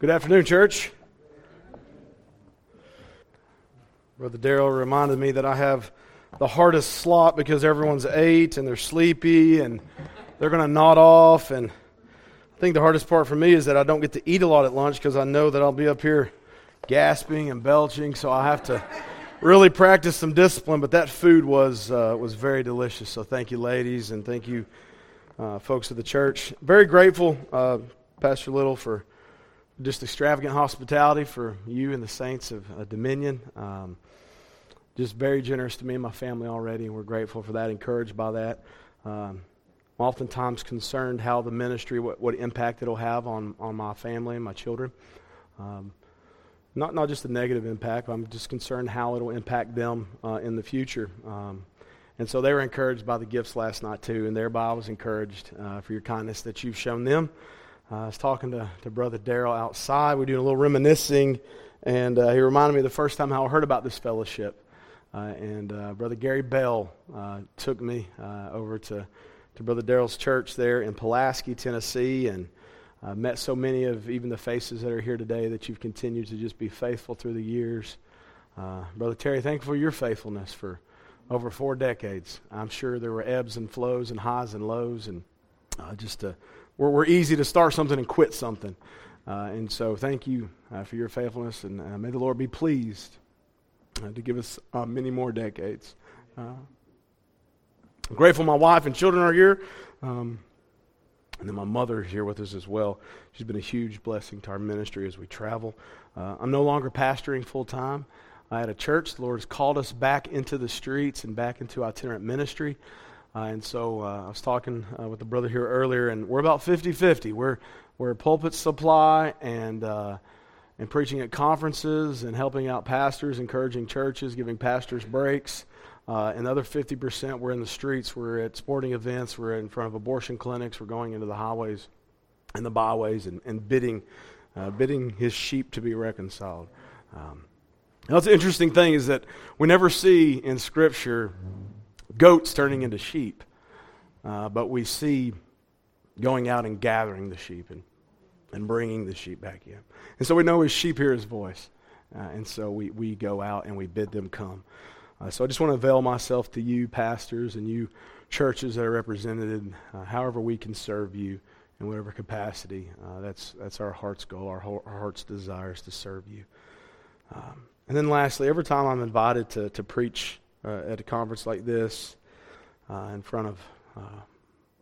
Good afternoon, church. Brother Daryl reminded me that I have the hardest slot because everyone's ate and they're sleepy and they're going to nod off. And I think the hardest part for me is that I don't get to eat a lot at lunch because I know that I'll be up here gasping and belching. So I have to really practice some discipline. But that food was uh, was very delicious. So thank you, ladies, and thank you, uh, folks of the church. Very grateful, uh, Pastor Little, for just extravagant hospitality for you and the saints of uh, Dominion. Um, just very generous to me and my family already, and we're grateful for that, encouraged by that. Um, oftentimes concerned how the ministry, what, what impact it'll have on, on my family and my children. Um, not, not just a negative impact, I'm just concerned how it'll impact them uh, in the future. Um, and so they were encouraged by the gifts last night, too, and thereby I was encouraged uh, for your kindness that you've shown them. Uh, I was talking to, to Brother Daryl outside. We are doing a little reminiscing, and uh, he reminded me the first time how I heard about this fellowship. Uh, and uh, Brother Gary Bell uh, took me uh, over to, to Brother Daryl's church there in Pulaski, Tennessee, and uh, met so many of even the faces that are here today that you've continued to just be faithful through the years. Brother Terry, thankful for your faithfulness for over four decades. I'm sure there were ebbs and flows and highs and lows, and just we're, we're easy to start something and quit something. and so, thank you for your faithfulness, and may the Lord be pleased uh, to give us uh, many more decades. Uh, I'm grateful my wife and children are here. Um, and then my mother is here with us as well. She's been a huge blessing to our ministry as we travel. Uh, I'm no longer pastoring full time. I had a church. The Lord has called us back into the streets and back into itinerant ministry. Uh, and so uh, I was talking uh, with the brother here earlier, and we're about 50 50. We're, we're pulpit supply and and preaching at conferences and helping out pastors, encouraging churches, giving pastors breaks. Uh, another 50% we're in the streets, we're at sporting events, we're in front of abortion clinics, we're going into the highways and the byways and, and bidding, uh, bidding his sheep to be reconciled. Um, that's the interesting thing is that we never see in Scripture goats turning into sheep, uh, but we see going out and gathering the sheep. And and bringing the sheep back in. And so we know his sheep hear his voice. Uh, and so we, we go out and we bid them come. Uh, so I just want to avail myself to you, pastors, and you churches that are represented, uh, however we can serve you in whatever capacity. Uh, that's, that's our heart's goal, our, our heart's desires to serve you. Um, and then lastly, every time I'm invited to, to preach uh, at a conference like this uh, in front of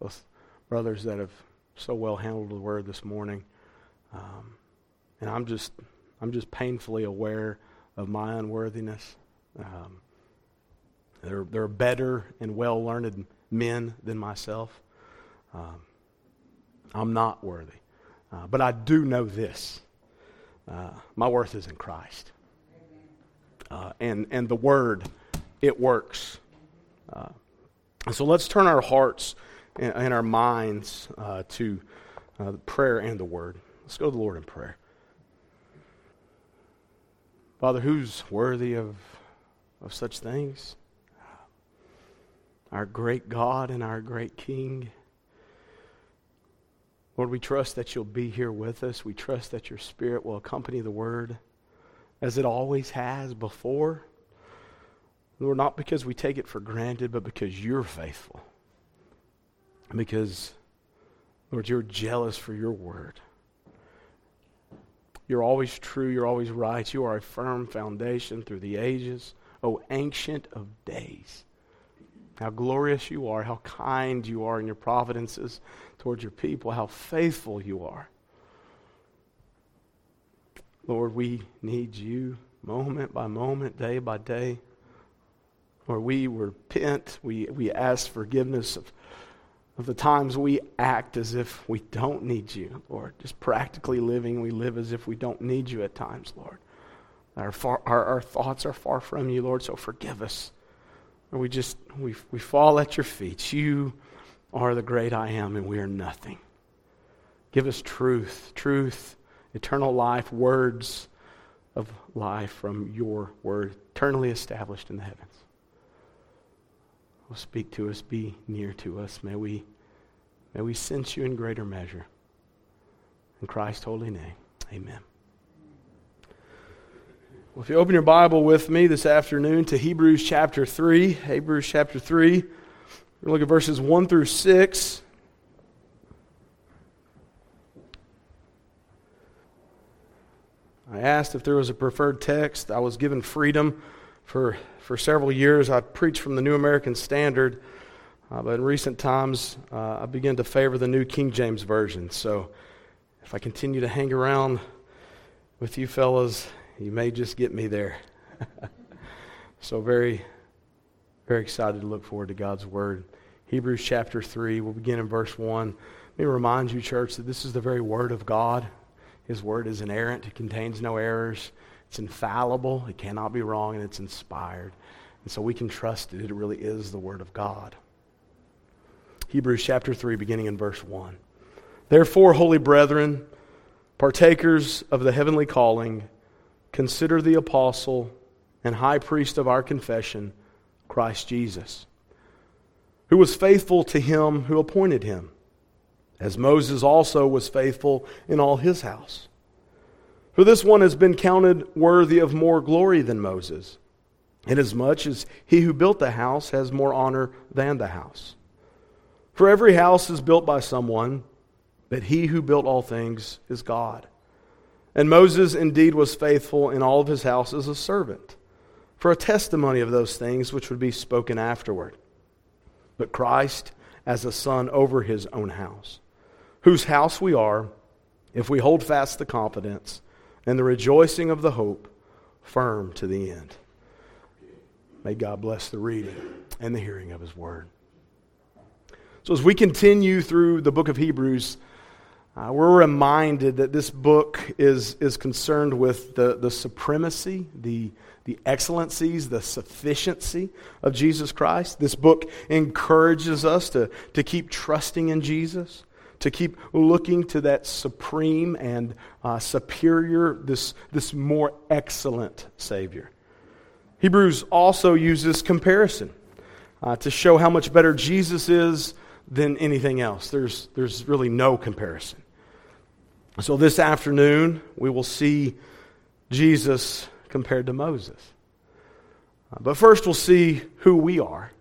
both brothers that have so well handled the word this morning, um, and I'm just, I'm just painfully aware of my unworthiness. Um, there, there are better and well learned men than myself. Um, I'm not worthy. Uh, but I do know this uh, my worth is in Christ. Uh, and, and the Word, it works. Uh, so let's turn our hearts and, and our minds uh, to uh, prayer and the Word. Let's go to the Lord in prayer. Father, who's worthy of, of such things? Our great God and our great King. Lord, we trust that you'll be here with us. We trust that your Spirit will accompany the word as it always has before. Lord, not because we take it for granted, but because you're faithful. Because, Lord, you're jealous for your word. You're always true. You're always right. You are a firm foundation through the ages. Oh, ancient of days. How glorious you are. How kind you are in your providences towards your people. How faithful you are. Lord, we need you moment by moment, day by day. Lord, we repent. We, we ask forgiveness of of the times we act as if we don't need you, Lord. Just practically living, we live as if we don't need you at times, Lord. Our, far, our, our thoughts are far from you, Lord, so forgive us. we just, we, we fall at your feet. You are the great I am, and we are nothing. Give us truth, truth, eternal life, words of life from your word, eternally established in the heavens speak to us, be near to us. May we, may we sense you in greater measure. In Christ's holy name, Amen. Well, if you open your Bible with me this afternoon to Hebrews chapter 3, Hebrews chapter 3, we're look at verses 1 through 6. I asked if there was a preferred text. I was given freedom for, for several years. I preached from the New American Standard, uh, but in recent times uh, I began to favor the New King James Version. So if I continue to hang around with you fellas, you may just get me there. so, very, very excited to look forward to God's Word. Hebrews chapter 3, we'll begin in verse 1. Let me remind you, church, that this is the very Word of God. His word is inerrant, it contains no errors, it's infallible, it cannot be wrong, and it's inspired. And so we can trust it. It really is the word of God. Hebrews chapter 3, beginning in verse 1. Therefore, holy brethren, partakers of the heavenly calling, consider the apostle and high priest of our confession, Christ Jesus, who was faithful to him who appointed him as Moses also was faithful in all his house. For this one has been counted worthy of more glory than Moses, inasmuch as he who built the house has more honor than the house. For every house is built by someone, but he who built all things is God. And Moses indeed was faithful in all of his house as a servant, for a testimony of those things which would be spoken afterward. But Christ as a son over his own house whose house we are, if we hold fast the confidence and the rejoicing of the hope firm to the end. May God bless the reading and the hearing of his word. So, as we continue through the book of Hebrews, uh, we're reminded that this book is, is concerned with the, the supremacy, the, the excellencies, the sufficiency of Jesus Christ. This book encourages us to, to keep trusting in Jesus to keep looking to that supreme and uh, superior, this, this more excellent Savior. Hebrews also uses comparison uh, to show how much better Jesus is than anything else. There's, there's really no comparison. So this afternoon, we will see Jesus compared to Moses. Uh, but first, we'll see who we are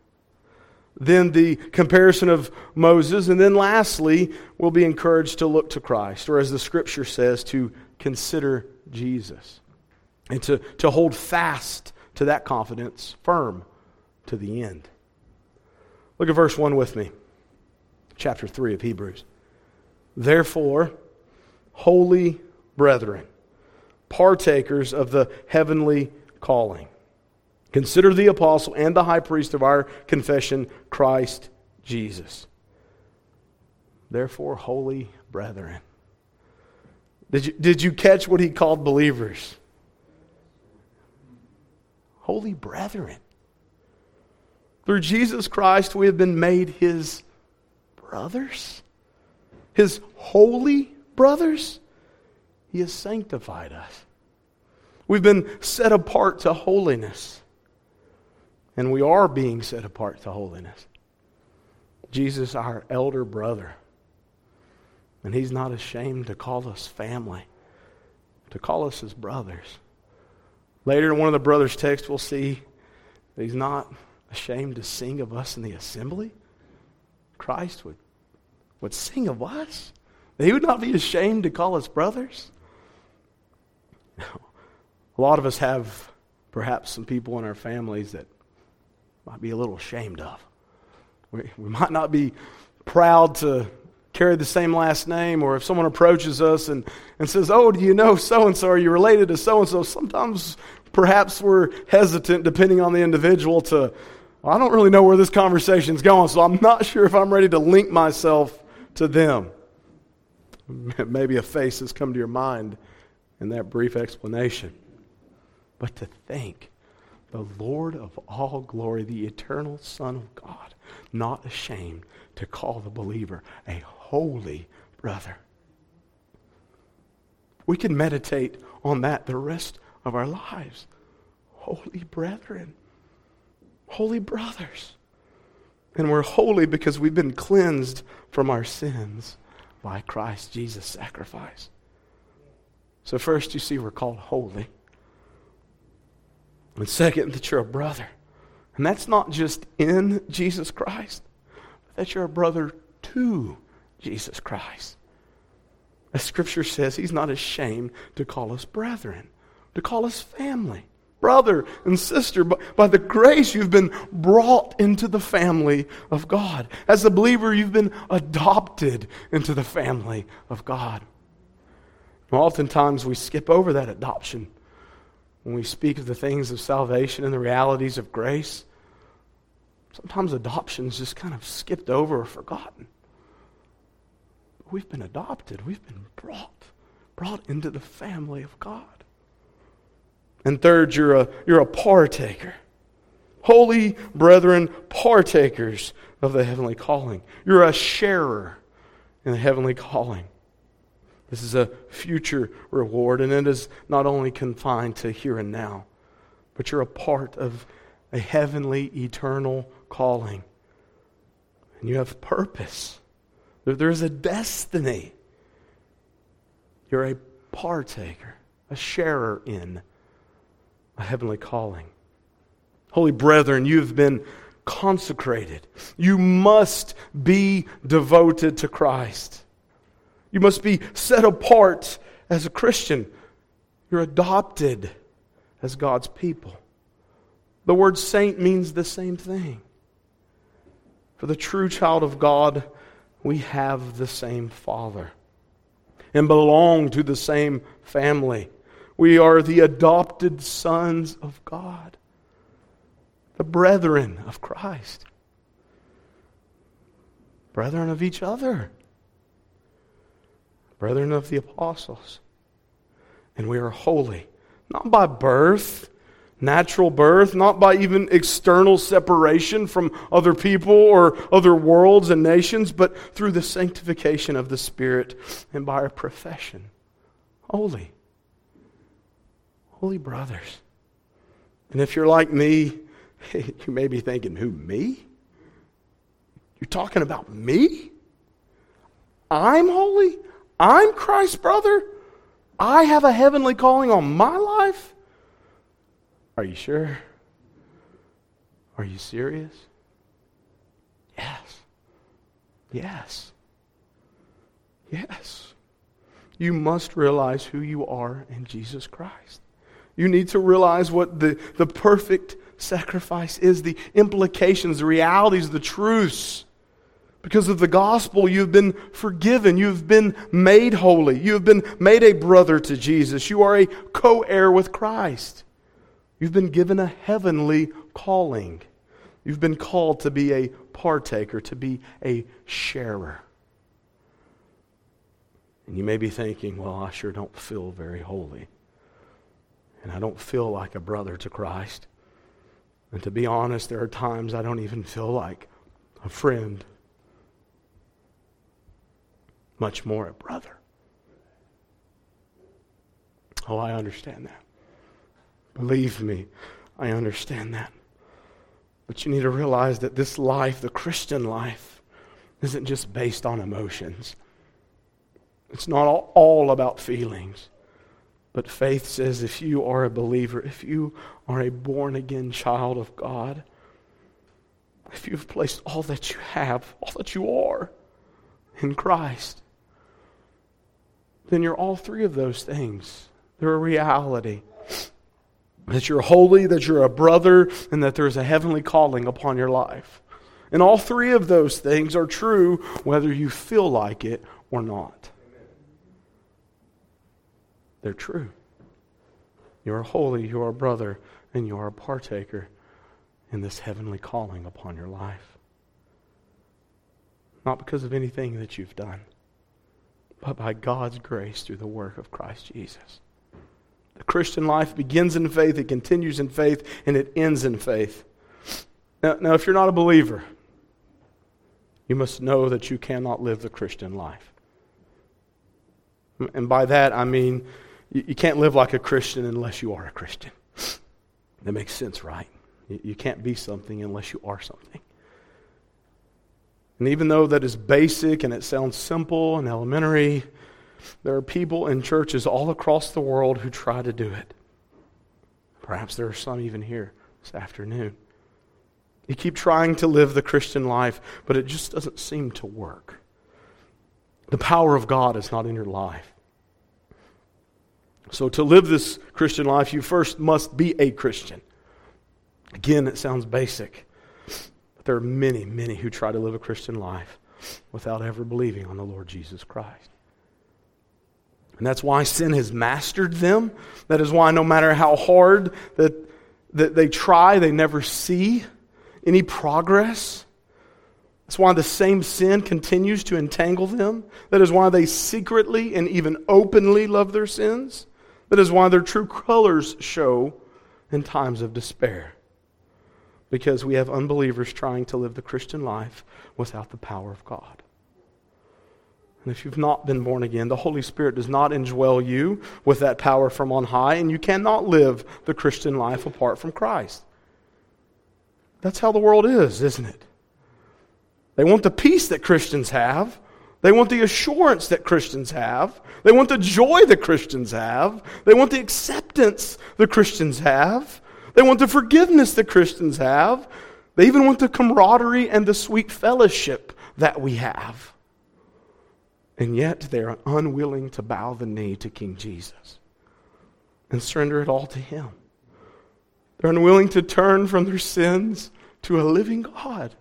then the comparison of Moses, and then lastly, we'll be encouraged to look to Christ, or as the scripture says, to consider Jesus, and to, to hold fast to that confidence firm to the end. Look at verse 1 with me, chapter 3 of Hebrews. Therefore, holy brethren, partakers of the heavenly calling, Consider the apostle and the high priest of our confession, Christ Jesus. Therefore, holy brethren. Did you, did you catch what he called believers? Holy brethren. Through Jesus Christ, we have been made his brothers, his holy brothers. He has sanctified us. We've been set apart to holiness. And we are being set apart to holiness. Jesus, our elder brother. And he's not ashamed to call us family, to call us his brothers. Later in one of the brothers' texts, we'll see that he's not ashamed to sing of us in the assembly. Christ would, would sing of us. He would not be ashamed to call us brothers. A lot of us have perhaps some people in our families that might be a little ashamed of. We, we might not be proud to carry the same last name, or if someone approaches us and, and says, Oh, do you know so and so? Are you related to so and so? Sometimes perhaps we're hesitant, depending on the individual, to, well, I don't really know where this conversation's going, so I'm not sure if I'm ready to link myself to them. Maybe a face has come to your mind in that brief explanation. But to think the Lord of all glory, the eternal Son of God, not ashamed to call the believer a holy brother. We can meditate on that the rest of our lives. Holy brethren, holy brothers. And we're holy because we've been cleansed from our sins by Christ Jesus' sacrifice. So, first, you see, we're called holy. And second, that you're a brother. And that's not just in Jesus Christ, but that you're a brother to Jesus Christ. As Scripture says, He's not ashamed to call us brethren, to call us family. Brother and sister, by the grace you've been brought into the family of God. As a believer, you've been adopted into the family of God. Oftentimes we skip over that adoption when we speak of the things of salvation and the realities of grace. Sometimes adoption is just kind of skipped over or forgotten. We've been adopted, we've been brought, brought into the family of God. And third, you're a, you're a partaker. Holy brethren, partakers of the heavenly calling. You're a sharer in the heavenly calling. This is a future reward, and it is not only confined to here and now, but you're a part of a heavenly, eternal calling. And you have purpose. There's a destiny. You're a partaker, a sharer in a heavenly calling. Holy brethren, you've been consecrated. You must be devoted to Christ. You must be set apart as a Christian. You're adopted as God's people. The word saint means the same thing. For the true child of God, we have the same Father and belong to the same family. We are the adopted sons of God, the brethren of Christ, brethren of each other brethren of the apostles. And we are holy, not by birth, natural birth, not by even external separation from other people or other worlds and nations, but through the sanctification of the Spirit and by our profession. Holy. Holy brothers. And if you're like me, you may be thinking, who, me? You're talking about me? I'm holy? I'm Christ's brother. I have a heavenly calling on my life. Are you sure? Are you serious? Yes. Yes. Yes. You must realize who you are in Jesus Christ. You need to realize what the, the perfect sacrifice is, the implications, the realities, the truths because of the gospel, you've been forgiven. You've been made holy. You have been made a brother to Jesus. You are a co heir with Christ. You've been given a heavenly calling. You've been called to be a partaker, to be a sharer. And you may be thinking, well, I sure don't feel very holy. And I don't feel like a brother to Christ. And to be honest, there are times I don't even feel like a friend much more a brother. Oh, I understand that. Believe me, I understand that. But you need to realize that this life, the Christian life, isn't just based on emotions. It's not all about feelings. But faith says if you are a believer, if you are a born again child of God, if you've placed all that you have, all that you are in Christ, then you're all three of those things. They're a reality. That you're holy, that you're a brother, and that there's a heavenly calling upon your life. And all three of those things are true whether you feel like it or not. They're true. You are holy, you are a brother, and you are a partaker in this heavenly calling upon your life. Not because of anything that you've done but by God's grace through the work of Christ Jesus. The Christian life begins in faith, it continues in faith, and it ends in faith. Now, now, if you're not a believer, you must know that you cannot live the Christian life. And by that, I mean you, you can't live like a Christian unless you are a Christian. That makes sense, right? You, you can't be something unless you are something. And even though that is basic and it sounds simple and elementary, There are people in churches all across the world who try to do it. Perhaps there are some even here this afternoon. You keep trying to live the Christian life, but it just doesn't seem to work. The power of God is not in your life. So, to live this Christian life, you first must be a Christian. Again, it sounds basic, but there are many, many who try to live a Christian life without ever believing on the Lord Jesus Christ. And that's why sin has mastered them. That is why no matter how hard that, that they try, they never see any progress. That's why the same sin continues to entangle them. That is why they secretly and even openly love their sins. That is why their true colors show in times of despair. Because we have unbelievers trying to live the Christian life without the power of God. And if you've not been born again, the Holy Spirit does not indwell you with that power from on high, and you cannot live the Christian life apart from Christ. That's how the world is, isn't it? They want the peace that Christians have. They want the assurance that Christians have. They want the joy that Christians have. They want the acceptance the Christians have. They want the forgiveness that Christians have. They even want the camaraderie and the sweet fellowship that we have. And yet they are unwilling to bow the knee to King Jesus and surrender it all to Him. They're unwilling to turn from their sins to a living God.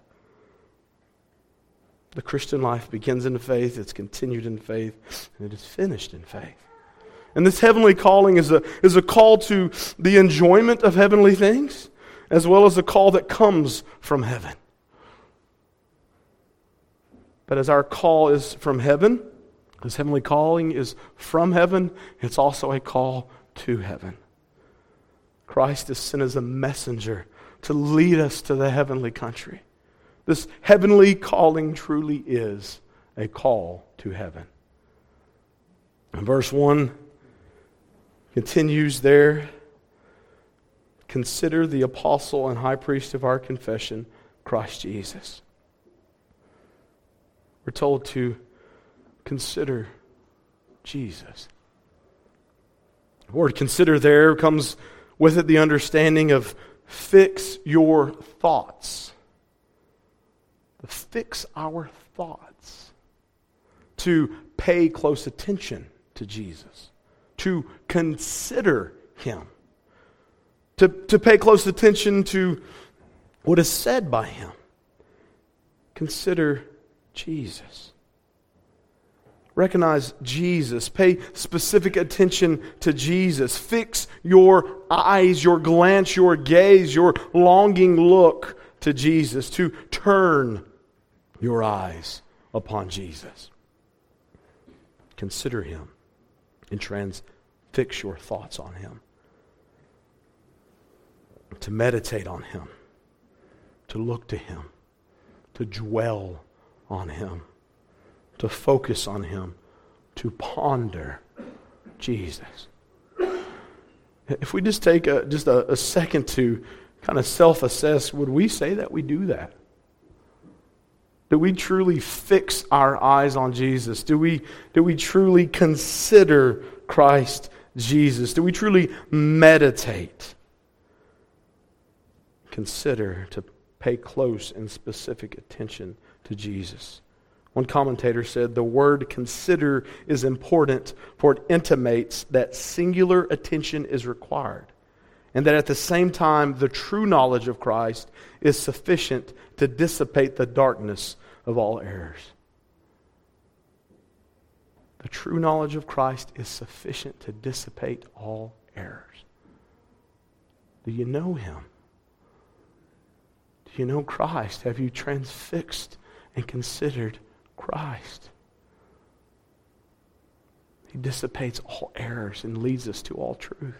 The Christian life begins in faith, it's continued in faith, and it is finished in faith. And this heavenly calling is a, is a call to the enjoyment of heavenly things, as well as a call that comes from heaven. But as our call is from heaven, this heavenly calling is from heaven, it's also a call to heaven. Christ is sent as a messenger to lead us to the heavenly country. This heavenly calling truly is a call to heaven. And verse 1 continues there. Consider the apostle and high priest of our confession, Christ Jesus. We're told to consider Jesus. The word consider there comes with it the understanding of fix your thoughts. Fix our thoughts. To pay close attention to Jesus. To consider him. To, to pay close attention to what is said by him. Consider Jesus. Recognize Jesus. Pay specific attention to Jesus. Fix your eyes, your glance, your gaze, your longing look to Jesus. To turn your eyes upon Jesus. Consider him and transfix your thoughts on him. To meditate on him. To look to him. To dwell on him to focus on Him, to ponder Jesus. If we just take a, just a, a second to kind of self assess, would we say that we do that? Do we truly fix our eyes on Jesus? Do we, do we truly consider Christ Jesus? Do we truly meditate? Consider to pay close and specific attention to Jesus. One commentator said the word consider is important, for it intimates that singular attention is required, and that at the same time, the true knowledge of Christ is sufficient to dissipate the darkness of all errors. The true knowledge of Christ is sufficient to dissipate all errors. Do you know him? Do you know Christ? Have you transfixed and considered Christ. He dissipates all errors and leads us to all truth.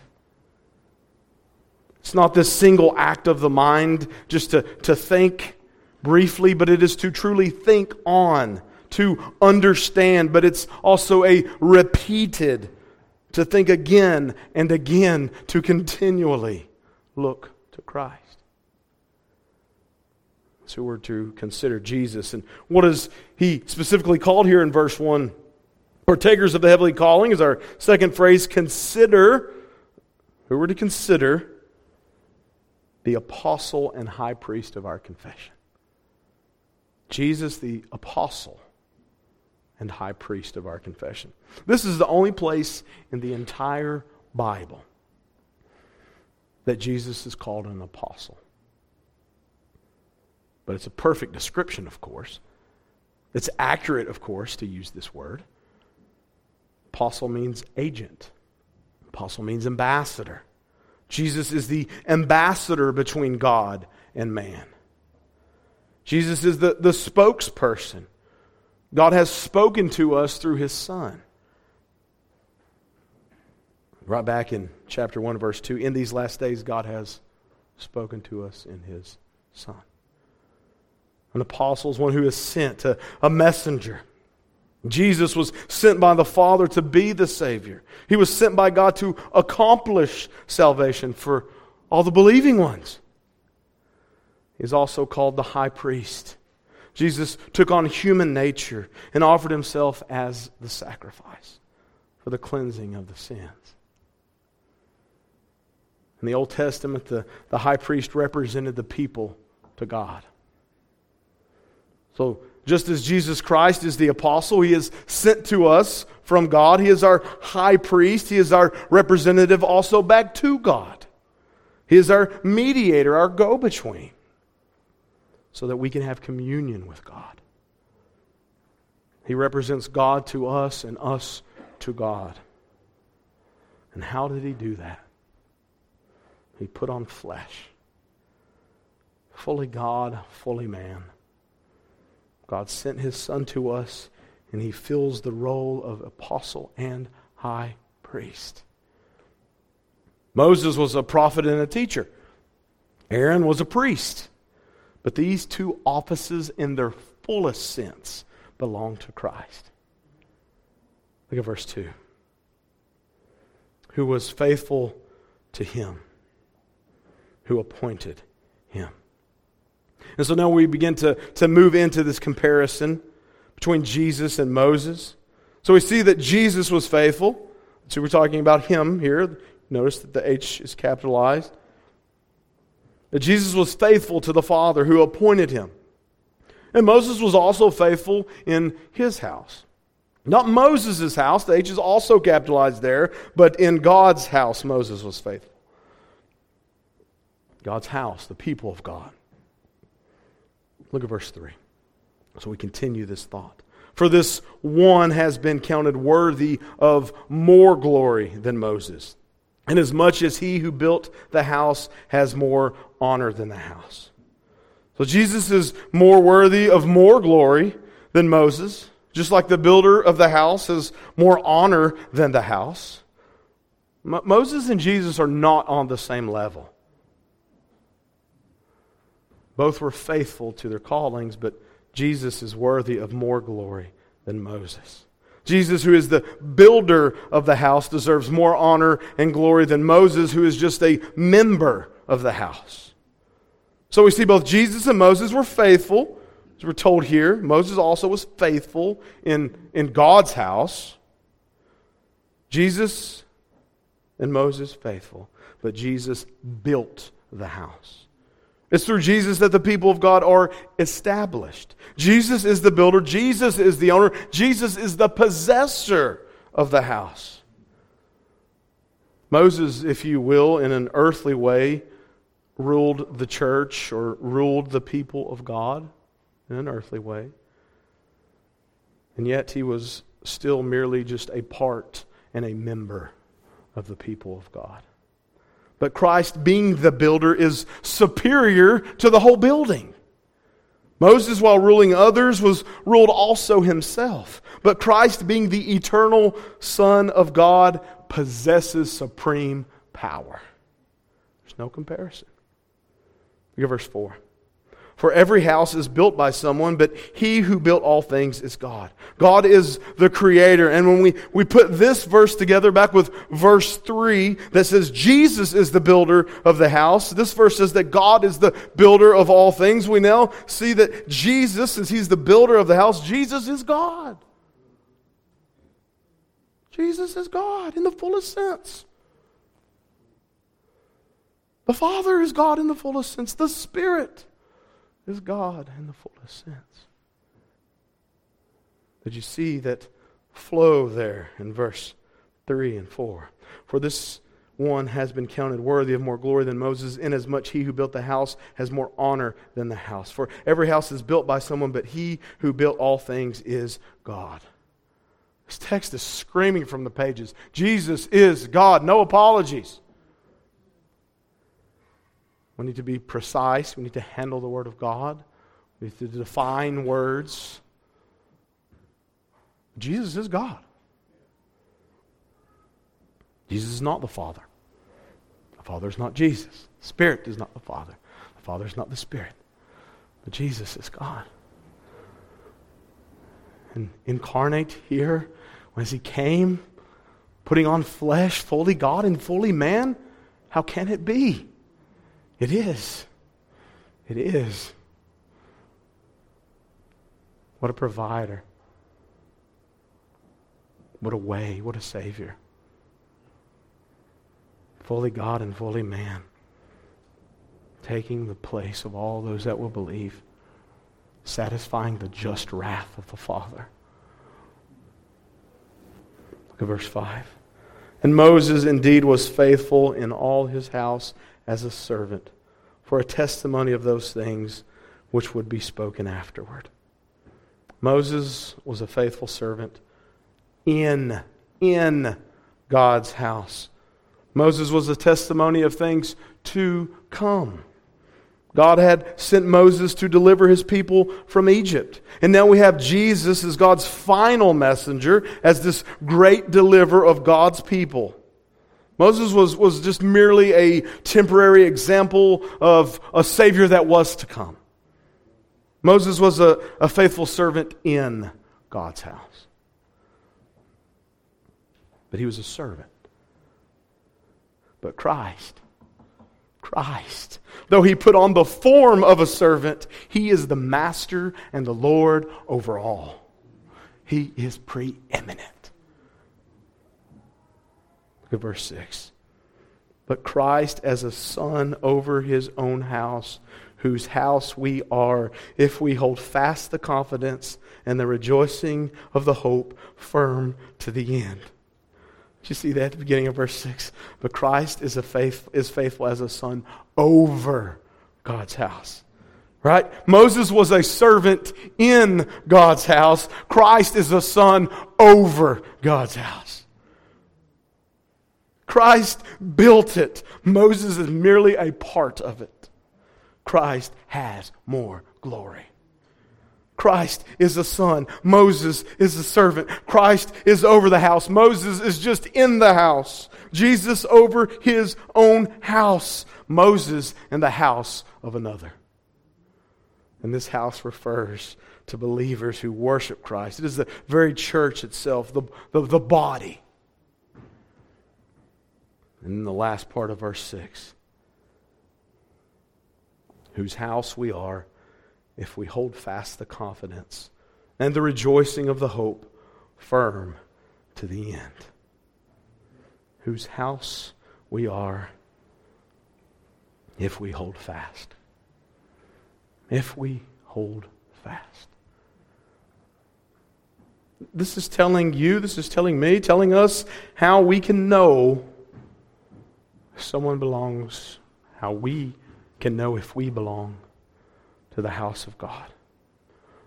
It's not this single act of the mind just to, to think briefly, but it is to truly think on, to understand, but it's also a repeated, to think again and again, to continually look to Christ. So we're to consider Jesus. And what is he specifically called here in verse 1? Partakers of the heavenly calling is our second phrase. Consider, who were to consider the apostle and high priest of our confession. Jesus, the apostle and high priest of our confession. This is the only place in the entire Bible that Jesus is called an apostle. But it's a perfect description, of course. It's accurate, of course, to use this word. Apostle means agent, apostle means ambassador. Jesus is the ambassador between God and man. Jesus is the, the spokesperson. God has spoken to us through his Son. Right back in chapter 1, verse 2, in these last days, God has spoken to us in his Son. An apostle is one who is sent, a, a messenger. Jesus was sent by the Father to be the Savior. He was sent by God to accomplish salvation for all the believing ones. He is also called the high priest. Jesus took on human nature and offered himself as the sacrifice for the cleansing of the sins. In the Old Testament, the, the high priest represented the people to God. So, just as Jesus Christ is the apostle, he is sent to us from God. He is our high priest. He is our representative also back to God. He is our mediator, our go between, so that we can have communion with God. He represents God to us and us to God. And how did he do that? He put on flesh. Fully God, fully man. God sent his son to us, and he fills the role of apostle and high priest. Moses was a prophet and a teacher. Aaron was a priest. But these two offices, in their fullest sense, belong to Christ. Look at verse 2. Who was faithful to him who appointed him. And so now we begin to, to move into this comparison between Jesus and Moses. So we see that Jesus was faithful. So we're talking about him here. Notice that the H is capitalized. That Jesus was faithful to the Father who appointed him. And Moses was also faithful in his house. Not Moses' house, the H is also capitalized there, but in God's house, Moses was faithful. God's house, the people of God. Look at verse 3. So we continue this thought. For this one has been counted worthy of more glory than Moses, inasmuch as he who built the house has more honor than the house. So Jesus is more worthy of more glory than Moses, just like the builder of the house has more honor than the house. Moses and Jesus are not on the same level. Both were faithful to their callings, but Jesus is worthy of more glory than Moses. Jesus, who is the builder of the house, deserves more honor and glory than Moses, who is just a member of the house. So we see both Jesus and Moses were faithful, as we're told here. Moses also was faithful in, in God's house. Jesus and Moses faithful, but Jesus built the house. It's through Jesus that the people of God are established. Jesus is the builder, Jesus is the owner, Jesus is the possessor of the house. Moses, if you will, in an earthly way, ruled the church or ruled the people of God in an earthly way. And yet he was still merely just a part and a member of the people of God. But Christ, being the builder, is superior to the whole building. Moses, while ruling others, was ruled also himself. But Christ, being the eternal Son of God, possesses supreme power. There's no comparison. Look at verse 4. For every house is built by someone, but he who built all things is God. God is the creator. And when we, we put this verse together back with verse 3 that says Jesus is the builder of the house, this verse says that God is the builder of all things. We now see that Jesus, since he's the builder of the house, Jesus is God. Jesus is God in the fullest sense. The Father is God in the fullest sense. The Spirit is God in the fullest sense. Did you see that flow there in verse 3 and 4? For this one has been counted worthy of more glory than Moses, inasmuch he who built the house has more honor than the house. For every house is built by someone, but he who built all things is God. This text is screaming from the pages Jesus is God. No apologies. We need to be precise. We need to handle the Word of God. We need to define words. Jesus is God. Jesus is not the Father. The Father is not Jesus. The Spirit is not the Father. The Father is not the Spirit. But Jesus is God. And incarnate here, as He came, putting on flesh, fully God and fully man, how can it be? It is. It is. What a provider. What a way. What a Savior fully God and fully man, taking the place of all those that will believe, satisfying the just wrath of the Father. Look at verse 5. And Moses indeed was faithful in all his house as a servant for a testimony of those things which would be spoken afterward. Moses was a faithful servant in, in God's house Moses was a testimony of things to come. God had sent Moses to deliver his people from Egypt. And now we have Jesus as God's final messenger, as this great deliverer of God's people. Moses was, was just merely a temporary example of a Savior that was to come. Moses was a, a faithful servant in God's house. But he was a servant but Christ. Christ. Though he put on the form of a servant, he is the master and the Lord over all. He is preeminent. Look at verse 6. But Christ as a son over his own house, whose house we are, if we hold fast the confidence and the rejoicing of the hope firm to the end. Did you see that at the beginning of verse 6? But Christ is, a faith, is faithful as a son over God's house. Right? Moses was a servant in God's house. Christ is a son over God's house. Christ built it. Moses is merely a part of it. Christ has more glory. Christ is the son. Moses is the servant. Christ is over the house. Moses is just in the house. Jesus over his own house. Moses in the house of another. And this house refers to believers who worship Christ. It is the very church itself, the, the, the body. And in the last part of verse 6, whose house we are if we hold fast the confidence and the rejoicing of the hope firm to the end. Whose house we are if we hold fast. If we hold fast. This is telling you, this is telling me, telling us how we can know someone belongs, how we can know if we belong to the house of God.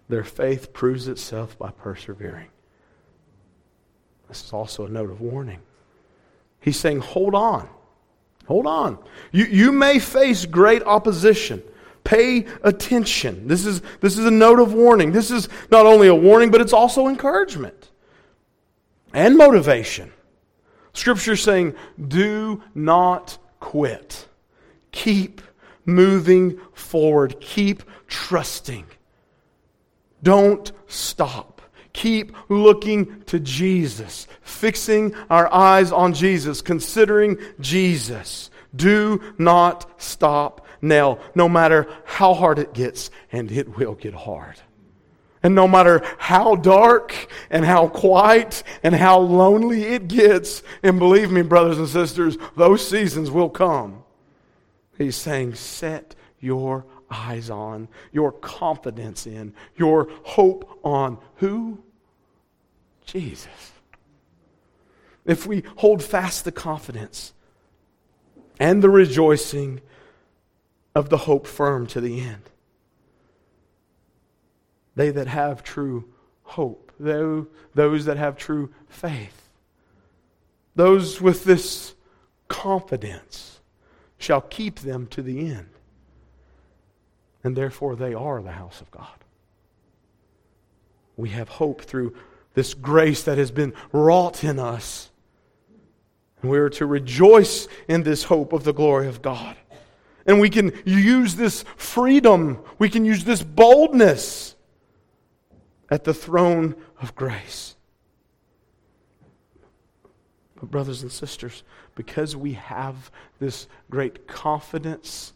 Their faith proves itself by persevering. This is also a note of warning. He's saying, hold on. Hold on. You, you may face great opposition. Pay attention. This is, this is a note of warning. This is not only a warning, but it's also encouragement and motivation. Scripture saying, do not quit. Keep moving forward. Keep trusting. Don't stop. Keep looking to Jesus, fixing our eyes on Jesus, considering Jesus. Do not stop now, no matter how hard it gets, and it will get hard. And no matter how dark and how quiet and how lonely it gets, and believe me, brothers and sisters, those seasons will come. He's saying, set your eyes on, your confidence in, your hope on who? Jesus. If we hold fast the confidence and the rejoicing of the hope firm to the end, they that have true hope, those that have true faith, those with this confidence shall keep them to the end. And therefore, they are the house of God. We have hope through this grace that has been wrought in us. And we are to rejoice in this hope of the glory of God. And we can use this freedom, we can use this boldness at the throne of grace. But, brothers and sisters, because we have this great confidence,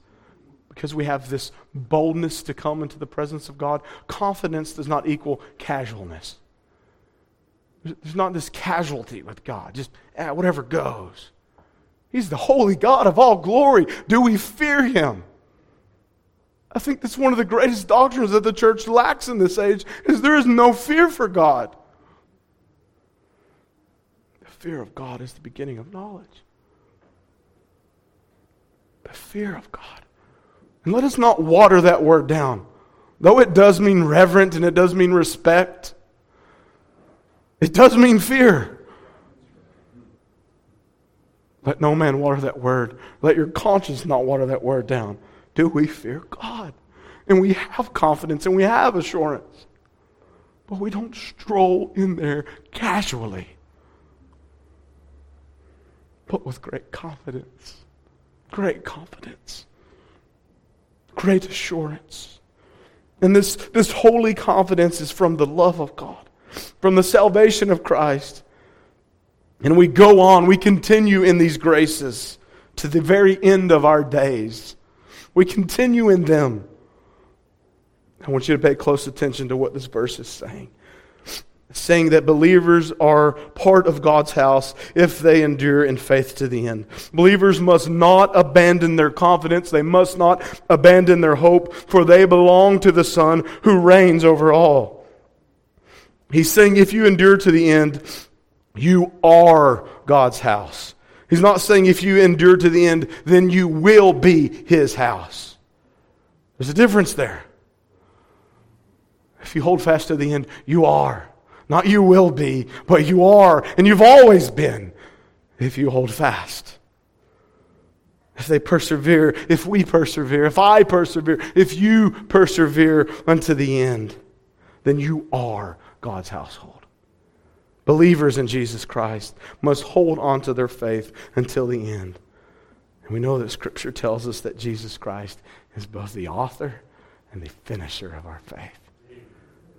because we have this boldness to come into the presence of God, confidence does not equal casualness. There's not this casualty with God, just eh, whatever goes. He's the holy God of all glory. Do we fear him? I think that's one of the greatest doctrines that the church lacks in this age is there is no fear for God. The fear of God is the beginning of knowledge. The fear of God. And let us not water that word down. Though it does mean reverent and it does mean respect, it does mean fear. Let no man water that word. Let your conscience not water that word down. Do we fear God? And we have confidence and we have assurance. But we don't stroll in there casually, but with great confidence. Great confidence. Great assurance. And this, this holy confidence is from the love of God from the salvation of Christ. And we go on, we continue in these graces to the very end of our days. We continue in them. I want you to pay close attention to what this verse is saying. It's saying that believers are part of God's house if they endure in faith to the end. Believers must not abandon their confidence. They must not abandon their hope, for they belong to the Son who reigns over all. He's saying if you endure to the end, you are God's house. He's not saying if you endure to the end, then you will be his house. There's a difference there. If you hold fast to the end, you are. Not you will be, but you are, and you've always been if you hold fast. If they persevere, if we persevere, if I persevere, if you persevere unto the end, then you are God's household. Believers in Jesus Christ must hold on to their faith until the end. And we know that Scripture tells us that Jesus Christ is both the author and the finisher of our faith.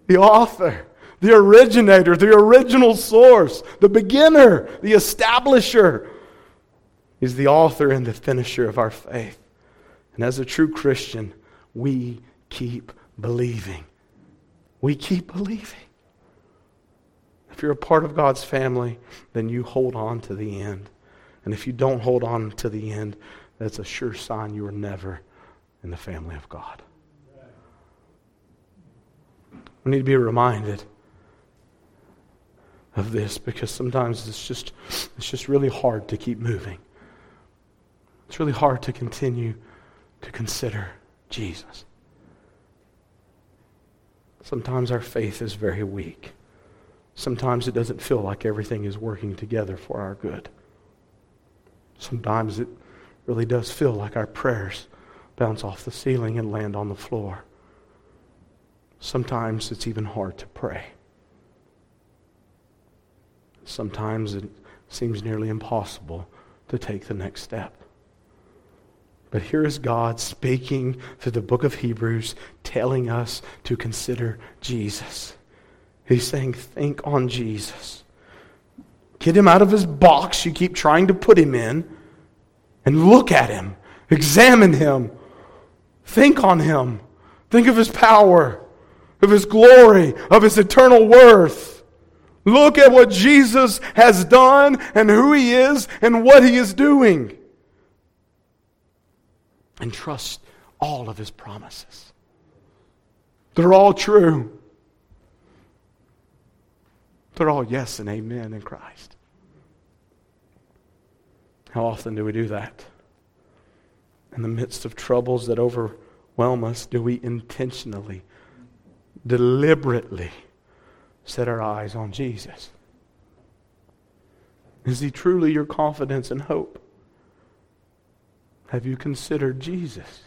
The author, the originator, the original source, the beginner, the establisher. is the author and the finisher of our faith. And as a true Christian, we keep believing. We keep believing. If you're a part of God's family, then you hold on to the end. And if you don't hold on to the end, that's a sure sign you are never in the family of God. We need to be reminded of this because sometimes it's just it's just really hard to keep moving. It's really hard to continue to consider Jesus. Sometimes our faith is very weak sometimes it doesn't feel like everything is working together for our good. Sometimes it really does feel like our prayers bounce off the ceiling and land on the floor. Sometimes it's even hard to pray. Sometimes it seems nearly impossible to take the next step. But here is God speaking through the book of Hebrews, telling us to consider Jesus. He's saying, think on Jesus. Get him out of his box you keep trying to put him in and look at him. Examine him. Think on him. Think of his power. of His glory, of His eternal worth. Look at what Jesus has done and who He is and what He is doing. And trust all of His promises. They're all true. They're all yes and amen in Christ. How often do we do that? In the midst of troubles that overwhelm us, do we intentionally, deliberately set our eyes on Jesus? Is he truly your confidence and hope? Have you considered Jesus?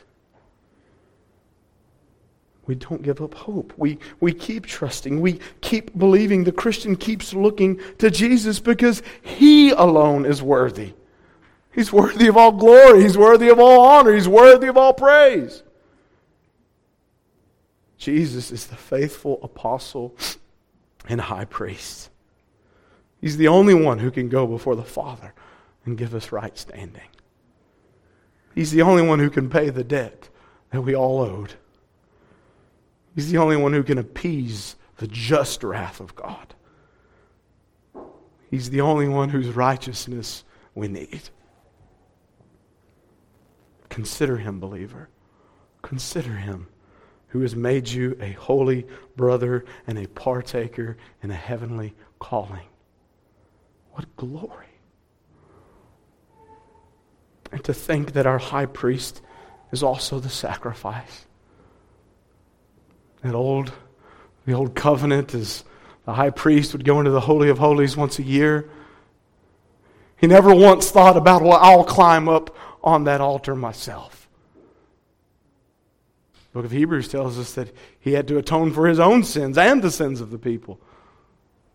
We don't give up hope. We, we keep trusting. We keep believing. The Christian keeps looking to Jesus because he alone is worthy. He's worthy of all glory. He's worthy of all honor. He's worthy of all praise. Jesus is the faithful apostle and high priest. He's the only one who can go before the Father and give us right standing. He's the only one who can pay the debt that we all owed. He's the only one who can appease the just wrath of God. He's the only one whose righteousness we need. Consider him, believer. Consider him who has made you a holy brother and a partaker in a heavenly calling. What glory! And to think that our high priest is also the sacrifice. That old, the old covenant is the high priest would go into the Holy of Holies once a year. He never once thought about, well, I'll climb up on that altar myself. The book of Hebrews tells us that he had to atone for his own sins and the sins of the people.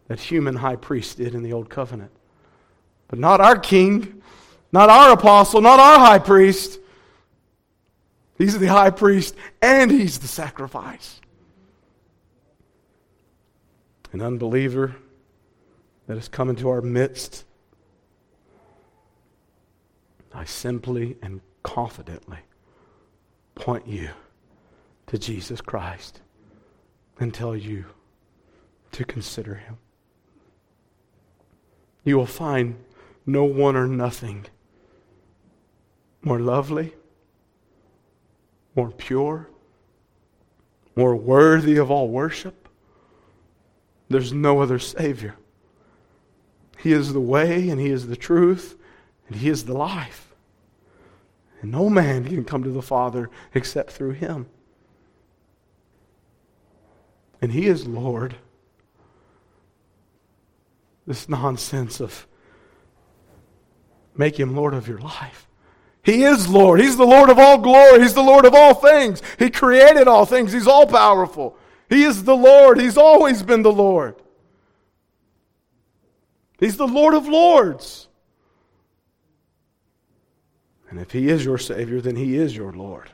That human high priest did in the old covenant. But not our king, not our apostle, not our high priest. He's the high priest and he's the sacrifice. An unbeliever that has come into our midst I simply and confidently point you to Jesus Christ and tell you to consider him. You will find no one or nothing more lovely, more pure, more worthy of all worship. There's no other Savior. He is the way and He is the truth and He is the life. And no man can come to the Father except through him. And he is Lord. This nonsense of make him Lord of your life. He is Lord. He's the Lord of all glory. He's the Lord of all things. He created all things. He's all powerful. He is the Lord. He's always been the Lord. He's the Lord of lords. And if He is your Savior, then He is your Lord.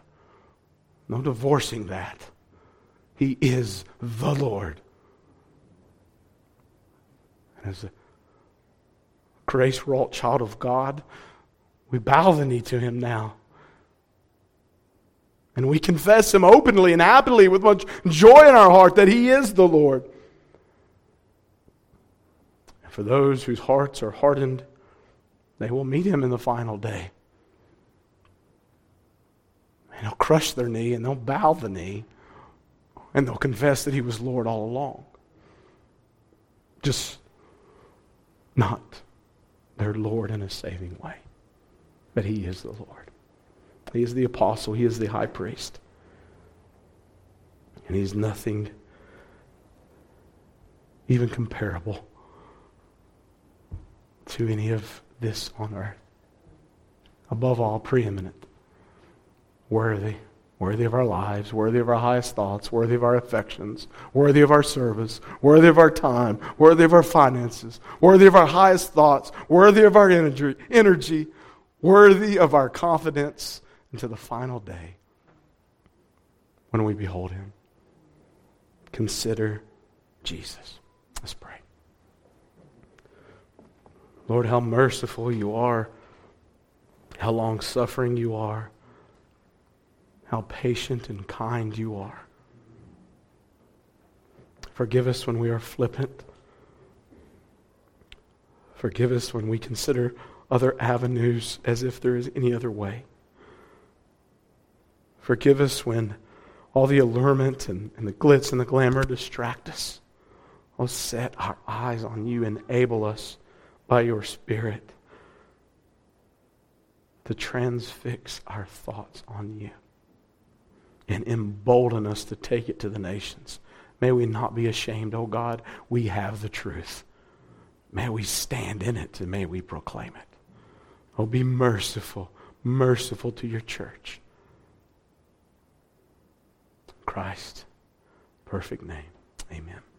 No divorcing that. He is the Lord. And as a grace wrought child of God, we bow the knee to Him now. And we confess Him openly and happily with much joy in our heart that He is the Lord. And for those whose hearts are hardened, they will meet Him in the final day and they'll crush their knee and they'll bow the knee and they'll confess that he was Lord all along. Just not their Lord in a saving way, but he is the Lord. He is the apostle, he is the high priest. And he's nothing even comparable to any of this on earth. Above all, preeminent worthy, worthy of our lives, worthy of our highest thoughts, worthy of our affections, worthy of our service, worthy of our time, worthy of our finances, worthy of our highest thoughts, worthy of our energy, energy worthy of our confidence into the final day when we behold him. Consider Jesus. Let's pray. Lord, how merciful you are, how long suffering you are how patient and kind you are. Forgive us when we are flippant. Forgive us when we consider other avenues as if there is any other way. Forgive us when all the allurement and, and the glitz and the glamour distract us. Oh, set our eyes on you. Enable us by your Spirit to transfix our thoughts on you and embolden us to take it to the nations. May we not be ashamed, oh God. We have the truth. May we stand in it and may we proclaim it. Oh, be merciful, merciful to your church. Christ, perfect name. Amen.